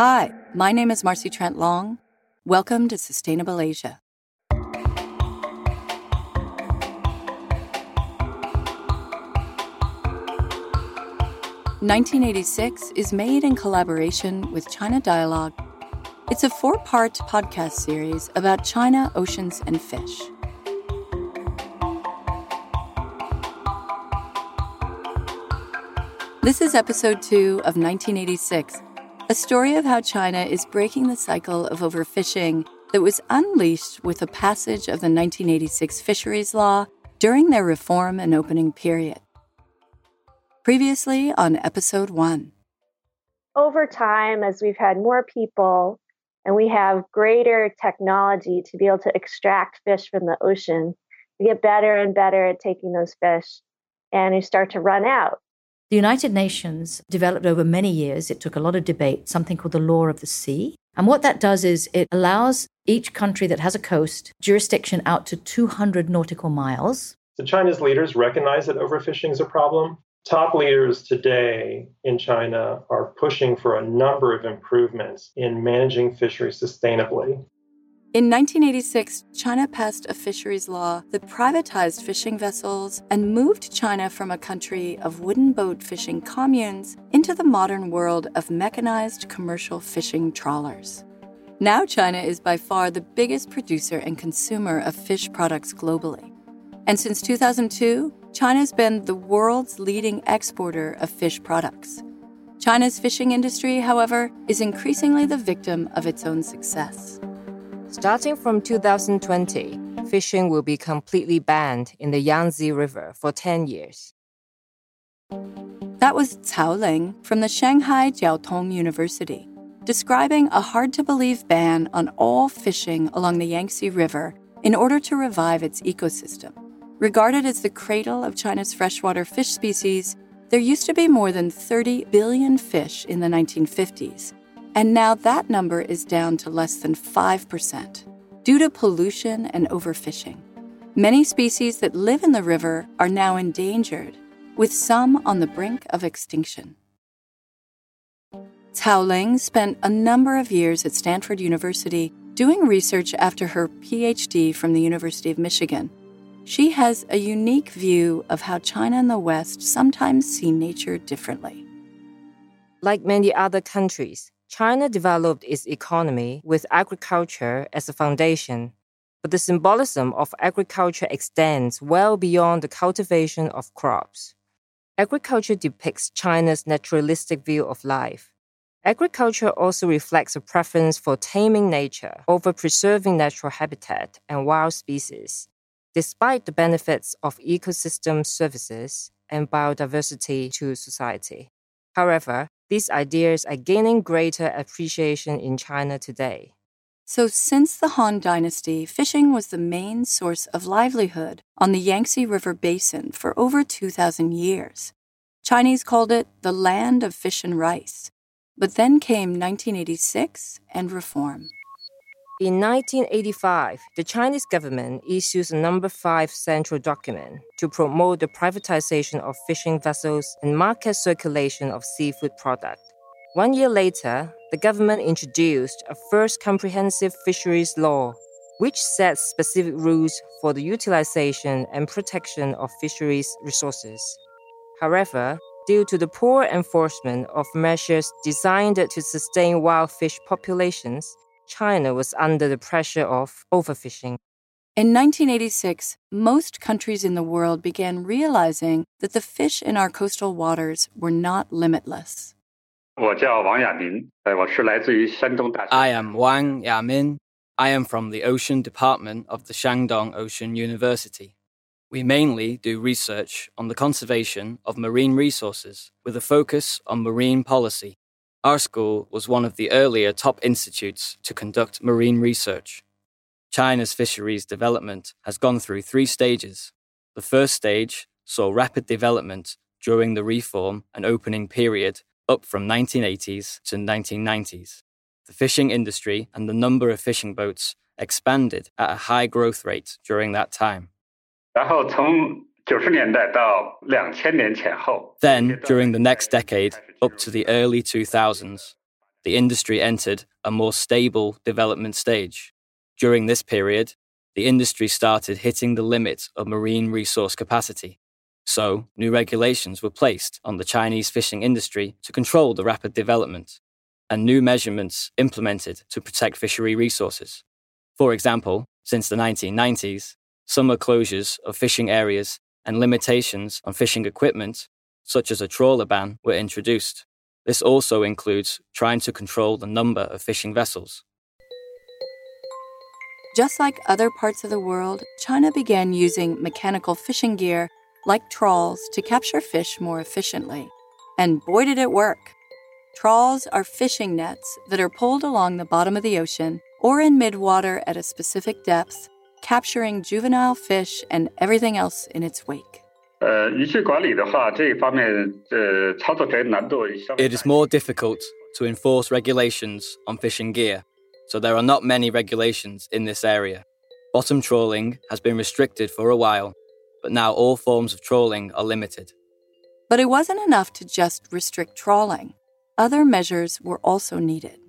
Hi, my name is Marcy Trent Long. Welcome to Sustainable Asia. "1986" is made in collaboration with China Dialogue. It's a four part podcast series about China, oceans, and fish. This is episode two of 1986, a story of how China is breaking the cycle of overfishing that was unleashed with the passage of the 1986 fisheries law during their reform and opening period. Previously on episode one. Over time, as we've had more people and we have greater technology to be able to extract fish from the ocean, we get better and better at taking those fish and we start to run out. The United Nations developed over many years, it took a lot of debate, something called the Law of the Sea. And what that does is it allows each country that has a coast jurisdiction out to 200 nautical miles. So China's leaders recognize that overfishing is a problem. Top leaders today in China are pushing for a number of improvements in managing fisheries sustainably. In 1986, China passed a fisheries law that privatized fishing vessels and moved China from a country of wooden boat fishing communes into the modern world of mechanized commercial fishing trawlers. Now, China is by far the biggest producer and consumer of fish products globally. And since 2002, China's been the world's leading exporter of fish products. China's fishing industry, however, is increasingly the victim of its own success. Starting from 2020, fishing will be completely banned in the Yangtze River for 10 years. That was Cao Ling from the Shanghai Jiaotong University, describing a hard to believe ban on all fishing along the Yangtze River in order to revive its ecosystem. Regarded as the cradle of China's freshwater fish species, there used to be more than 30 billion fish in the 1950s, and now that number is down to less than 5% due to pollution and overfishing. Many species that live in the river are now endangered, with some on the brink of extinction. Cao Ling spent a number of years at Stanford University doing research after her PhD from the University of Michigan. She has a unique view of how China and the West sometimes see nature differently. Like many other countries, China developed its economy with agriculture as a foundation, but the symbolism of agriculture extends well beyond the cultivation of crops. Agriculture depicts China's naturalistic view of life. Agriculture also reflects a preference for taming nature over preserving natural habitat and wild species, despite the benefits of ecosystem services and biodiversity to society. However, these ideas are gaining greater appreciation in China today. So, since the Han Dynasty, fishing was the main source of livelihood on the Yangtze River basin for over 2,000 years. Chinese called it the land of fish and rice. But then came 1986 and reform. In 1985, the Chinese government issues a number 5 central document to promote the privatization of fishing vessels and market circulation of seafood products. One year later, the government introduced a first comprehensive fisheries law, which sets specific rules for the utilization and protection of fisheries resources. However, due to the poor enforcement of measures designed to sustain wild fish populations, China was under the pressure of overfishing. In 1986, most countries in the world began realizing that the fish in our coastal waters were not limitless. I am Wang Yamin. I am from the Ocean Department of the Shandong Ocean University. We mainly do research on the conservation of marine resources with a focus on marine policy. Our school was one of the earlier top institutes to conduct marine research. China's fisheries development has gone through three stages. The first stage saw rapid development during the reform and opening period up from 1980s to 1990s. The fishing industry and the number of fishing boats expanded at a high growth rate during that time. Then, during the next decade, up to the early 2000s, the industry entered a more stable development stage. During this period, the industry started hitting the limit of marine resource capacity. So, new regulations were placed on the Chinese fishing industry to control the rapid development, and new measurements implemented to protect fishery resources. For example, since the 1990s, summer closures of fishing areas and limitations on fishing equipment, such as a trawler ban, were introduced. This also includes trying to control the number of fishing vessels. Just like other parts of the world, China began using mechanical fishing gear like trawls to capture fish more efficiently. And boy, did it work! Trawls are fishing nets that are pulled along the bottom of the ocean or in midwater at a specific depth, capturing juvenile fish and everything else in its wake. It is more difficult to enforce regulations on fishing gear, so there are not many regulations in this area. Bottom trawling has been restricted for a while, but now all forms of trawling are limited. But it wasn't enough to just restrict trawling. Other measures were also needed.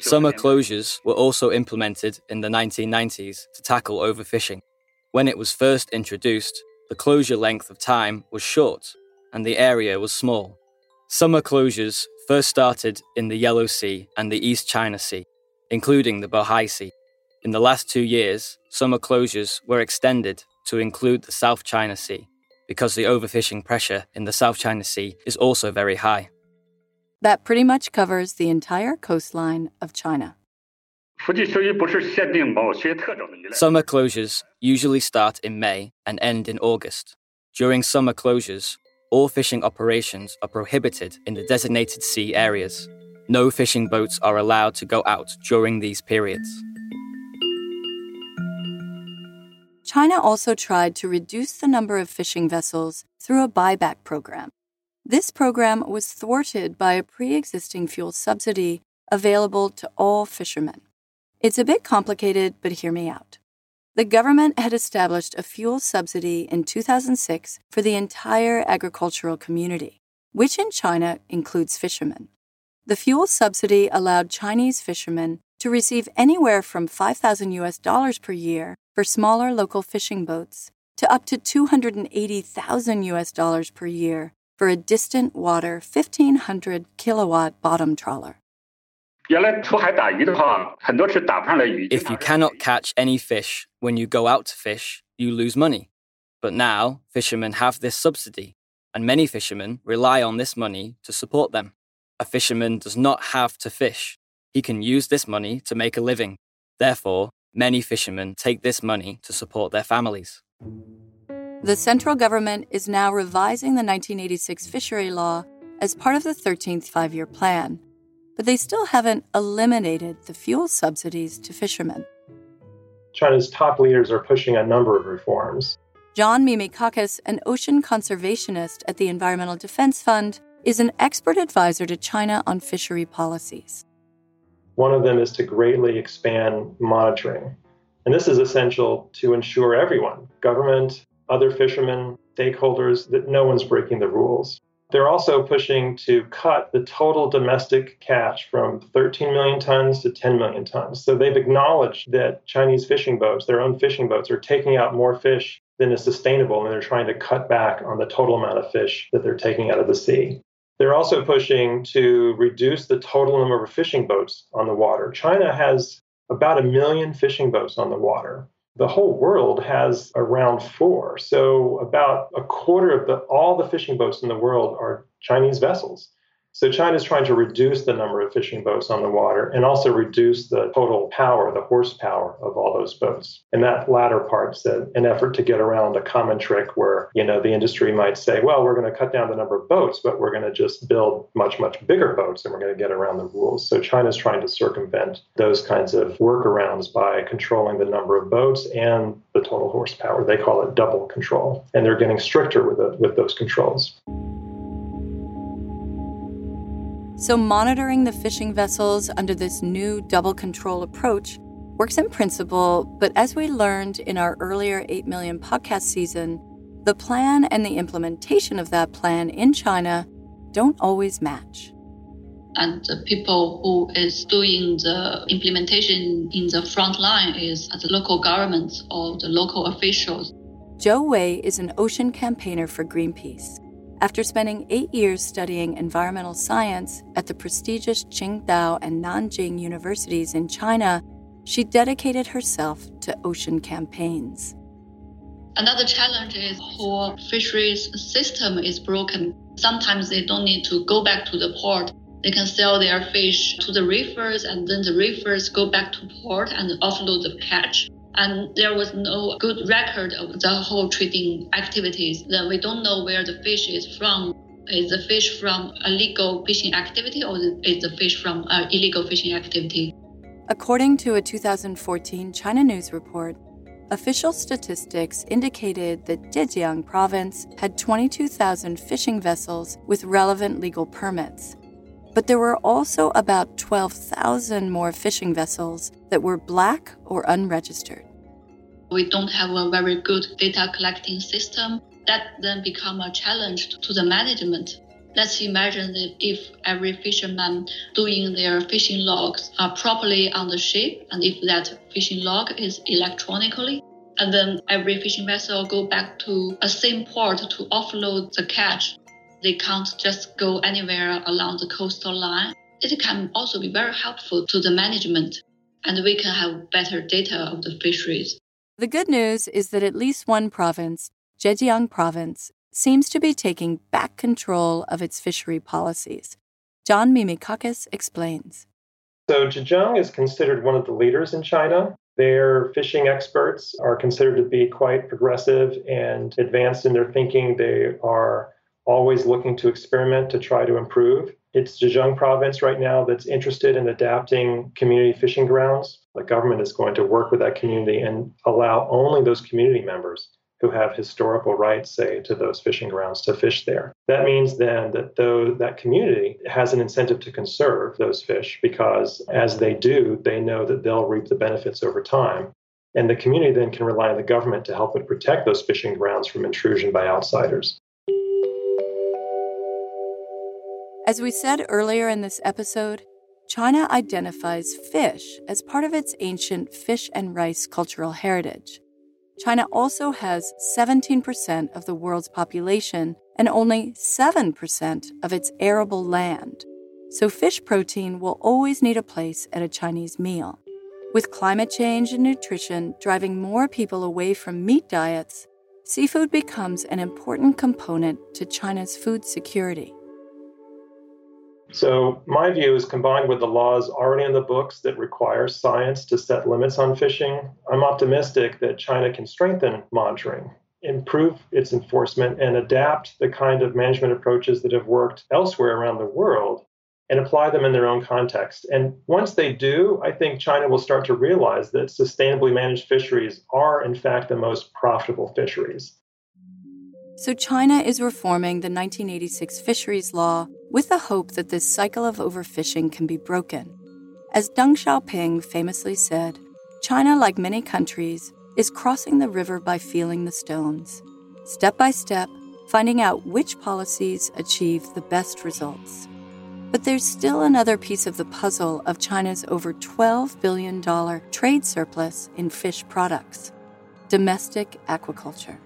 Summer closures were also implemented in the 1990s to tackle overfishing. When it was first introduced, the closure length of time was short and the area was small. Summer closures first started in the Yellow Sea and the East China Sea, including the Bohai Sea. In the last two years, summer closures were extended to include the South China Sea because the overfishing pressure in the South China Sea is also very high. That pretty much covers the entire coastline of China. Summer closures usually start in May and end in August. During summer closures, all fishing operations are prohibited in the designated sea areas. No fishing boats are allowed to go out during these periods. China also tried to reduce the number of fishing vessels through a buyback program. This program was thwarted by a pre existing fuel subsidy available to all fishermen. It's a bit complicated, but hear me out. The government had established a fuel subsidy in 2006 for the entire agricultural community, which in China includes fishermen. The fuel subsidy allowed Chinese fishermen to receive anywhere from 5,000 US dollars per year for smaller local fishing boats to up to 280,000 US dollars per year for a distant water 1500 kilowatt bottom trawler. If you cannot catch any fish when you go out to fish, you lose money. But now, fishermen have this subsidy, and many fishermen rely on this money to support them. A fisherman does not have to fish, he can use this money to make a living. Therefore, many fishermen take this money to support their families. The central government is now revising the 1986 fishery law as part of the 13th five year plan but they still haven't eliminated the fuel subsidies to fishermen. China's top leaders are pushing a number of reforms. John Mimikakis, an ocean conservationist at the Environmental Defense Fund, is an expert advisor to China on fishery policies. One of them is to greatly expand monitoring. And this is essential to ensure everyone, government, other fishermen, stakeholders, that no one's breaking the rules. They're also pushing to cut the total domestic catch from 13 million tons to 10 million tons. So they've acknowledged that Chinese fishing boats, their own fishing boats, are taking out more fish than is sustainable, and they're trying to cut back on the total amount of fish that they're taking out of the sea. They're also pushing to reduce the total number of fishing boats on the water. China has about a million fishing boats on the water the whole world has around four. So about a quarter of the, all the fishing boats in the world are Chinese vessels. So China is trying to reduce the number of fishing boats on the water and also reduce the total power, the horsepower of all those boats. And that latter part's an effort to get around a common trick where, you know, the industry might say, well, we're going to cut down the number of boats, but we're going to just build much, much bigger boats and we're going to get around the rules. So China's trying to circumvent those kinds of workarounds by controlling the number of boats and the total horsepower. They call it double control. And they're getting stricter with, the, with those controls. So, monitoring the fishing vessels under this new double control approach works in principle, but as we learned in our earlier 8 million podcast season, the plan and the implementation of that plan in China don't always match. and the people who is doing the implementation in the front line is the local governments or the local officials. Zhou Wei is an ocean campaigner for Greenpeace. After spending eight years studying environmental science at the prestigious Qingdao and Nanjing universities in China, she dedicated herself to ocean campaigns. Another challenge is whole fisheries system is broken. Sometimes they don't need to go back to the port. They can sell their fish to the reefers and then the reefers go back to port and offload the catch. And there was no good record of the whole trading activities. Then we don't know where the fish is from. Is the fish from a legal fishing activity or is the fish from an illegal fishing activity? According to a 2014 China News report, Official statistics indicated that Zhejiang province had 22,000 fishing vessels with relevant legal permits. But there were also about 12,000 more fishing vessels that were black or unregistered. We don't have a very good data collecting system. That then become a challenge to the management. Let's imagine that if every fisherman doing their fishing logs are properly on the ship, and if that fishing log is electronically, and then every fishing vessel go back to a same port to offload the catch. They can't just go anywhere along the coastal line. It can also be very helpful to the management, and we can have better data of the fisheries. The good news is that at least one province, Zhejiang Province, seems to be taking back control of its fishery policies. John Mimikakis explains. So, Zhejiang is considered one of the leaders in China. Their fishing experts are considered to be quite progressive and advanced in their thinking. They are always looking to experiment to try to improve. It's Zhejiang province right now that's interested in adapting community fishing grounds. The government is going to work with that community and allow only those community members who have historical rights, say, to those fishing grounds to fish there. That means then that though that community has an incentive to conserve those fish because as they do, they know that they'll reap the benefits over time. And the community then can rely on the government to help it protect those fishing grounds from intrusion by outsiders. As we said earlier in this episode, China identifies fish as part of its ancient fish and rice cultural heritage. China also has 17% of the world's population and only 7% of its arable land. So, fish protein will always need a place at a Chinese meal. With climate change and nutrition driving more people away from meat diets, seafood becomes an important component to China's food security. So, my view is combined with the laws already in the books that require science to set limits on fishing, I'm optimistic that China can strengthen monitoring, improve its enforcement, and adapt the kind of management approaches that have worked elsewhere around the world and apply them in their own context. And once they do, I think China will start to realize that sustainably managed fisheries are, in fact, the most profitable fisheries. So, China is reforming the 1986 fisheries law with the hope that this cycle of overfishing can be broken. As Deng Xiaoping famously said, China, like many countries, is crossing the river by feeling the stones, step by step, finding out which policies achieve the best results. But there's still another piece of the puzzle of China's over $12 billion trade surplus in fish products domestic aquaculture.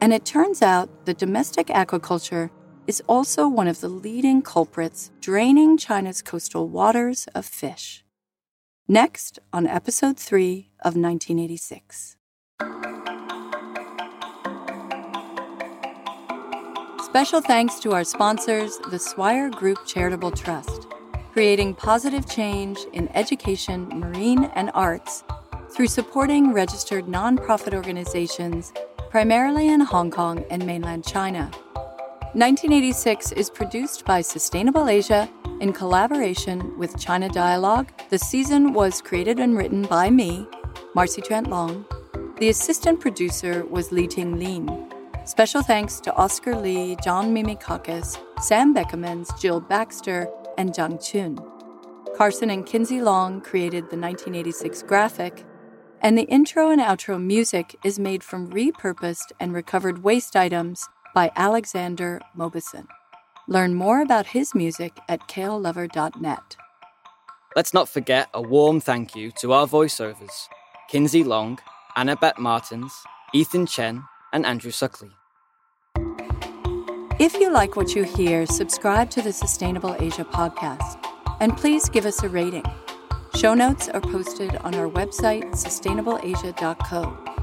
And it turns out that domestic aquaculture is also one of the leading culprits draining China's coastal waters of fish. Next on episode 3 of 1986. Special thanks to our sponsors, the Swire Group Charitable Trust, creating positive change in education, marine, and arts through supporting registered nonprofit organizations primarily in Hong Kong and mainland China. 1986 is produced by Sustainable Asia in collaboration with China Dialogue. The season was created and written by me, Marcy Trent Long. The assistant producer was Li Ting Lin. Special thanks to Oscar Lee, John Mimikakis, Sam Beckemans, Jill Baxter, and Zhang Chun. Carson and Kinsey Long created the 1986 graphic, and the intro and outro music is made from repurposed and recovered waste items by Alexander Mobison. Learn more about his music at kalelover.net. Let's not forget a warm thank you to our voiceovers Kinsey Long, Annabeth Martins, Ethan Chen, and Andrew Suckley. If you like what you hear, subscribe to the Sustainable Asia podcast and please give us a rating. Show notes are posted on our website, sustainableasia.co.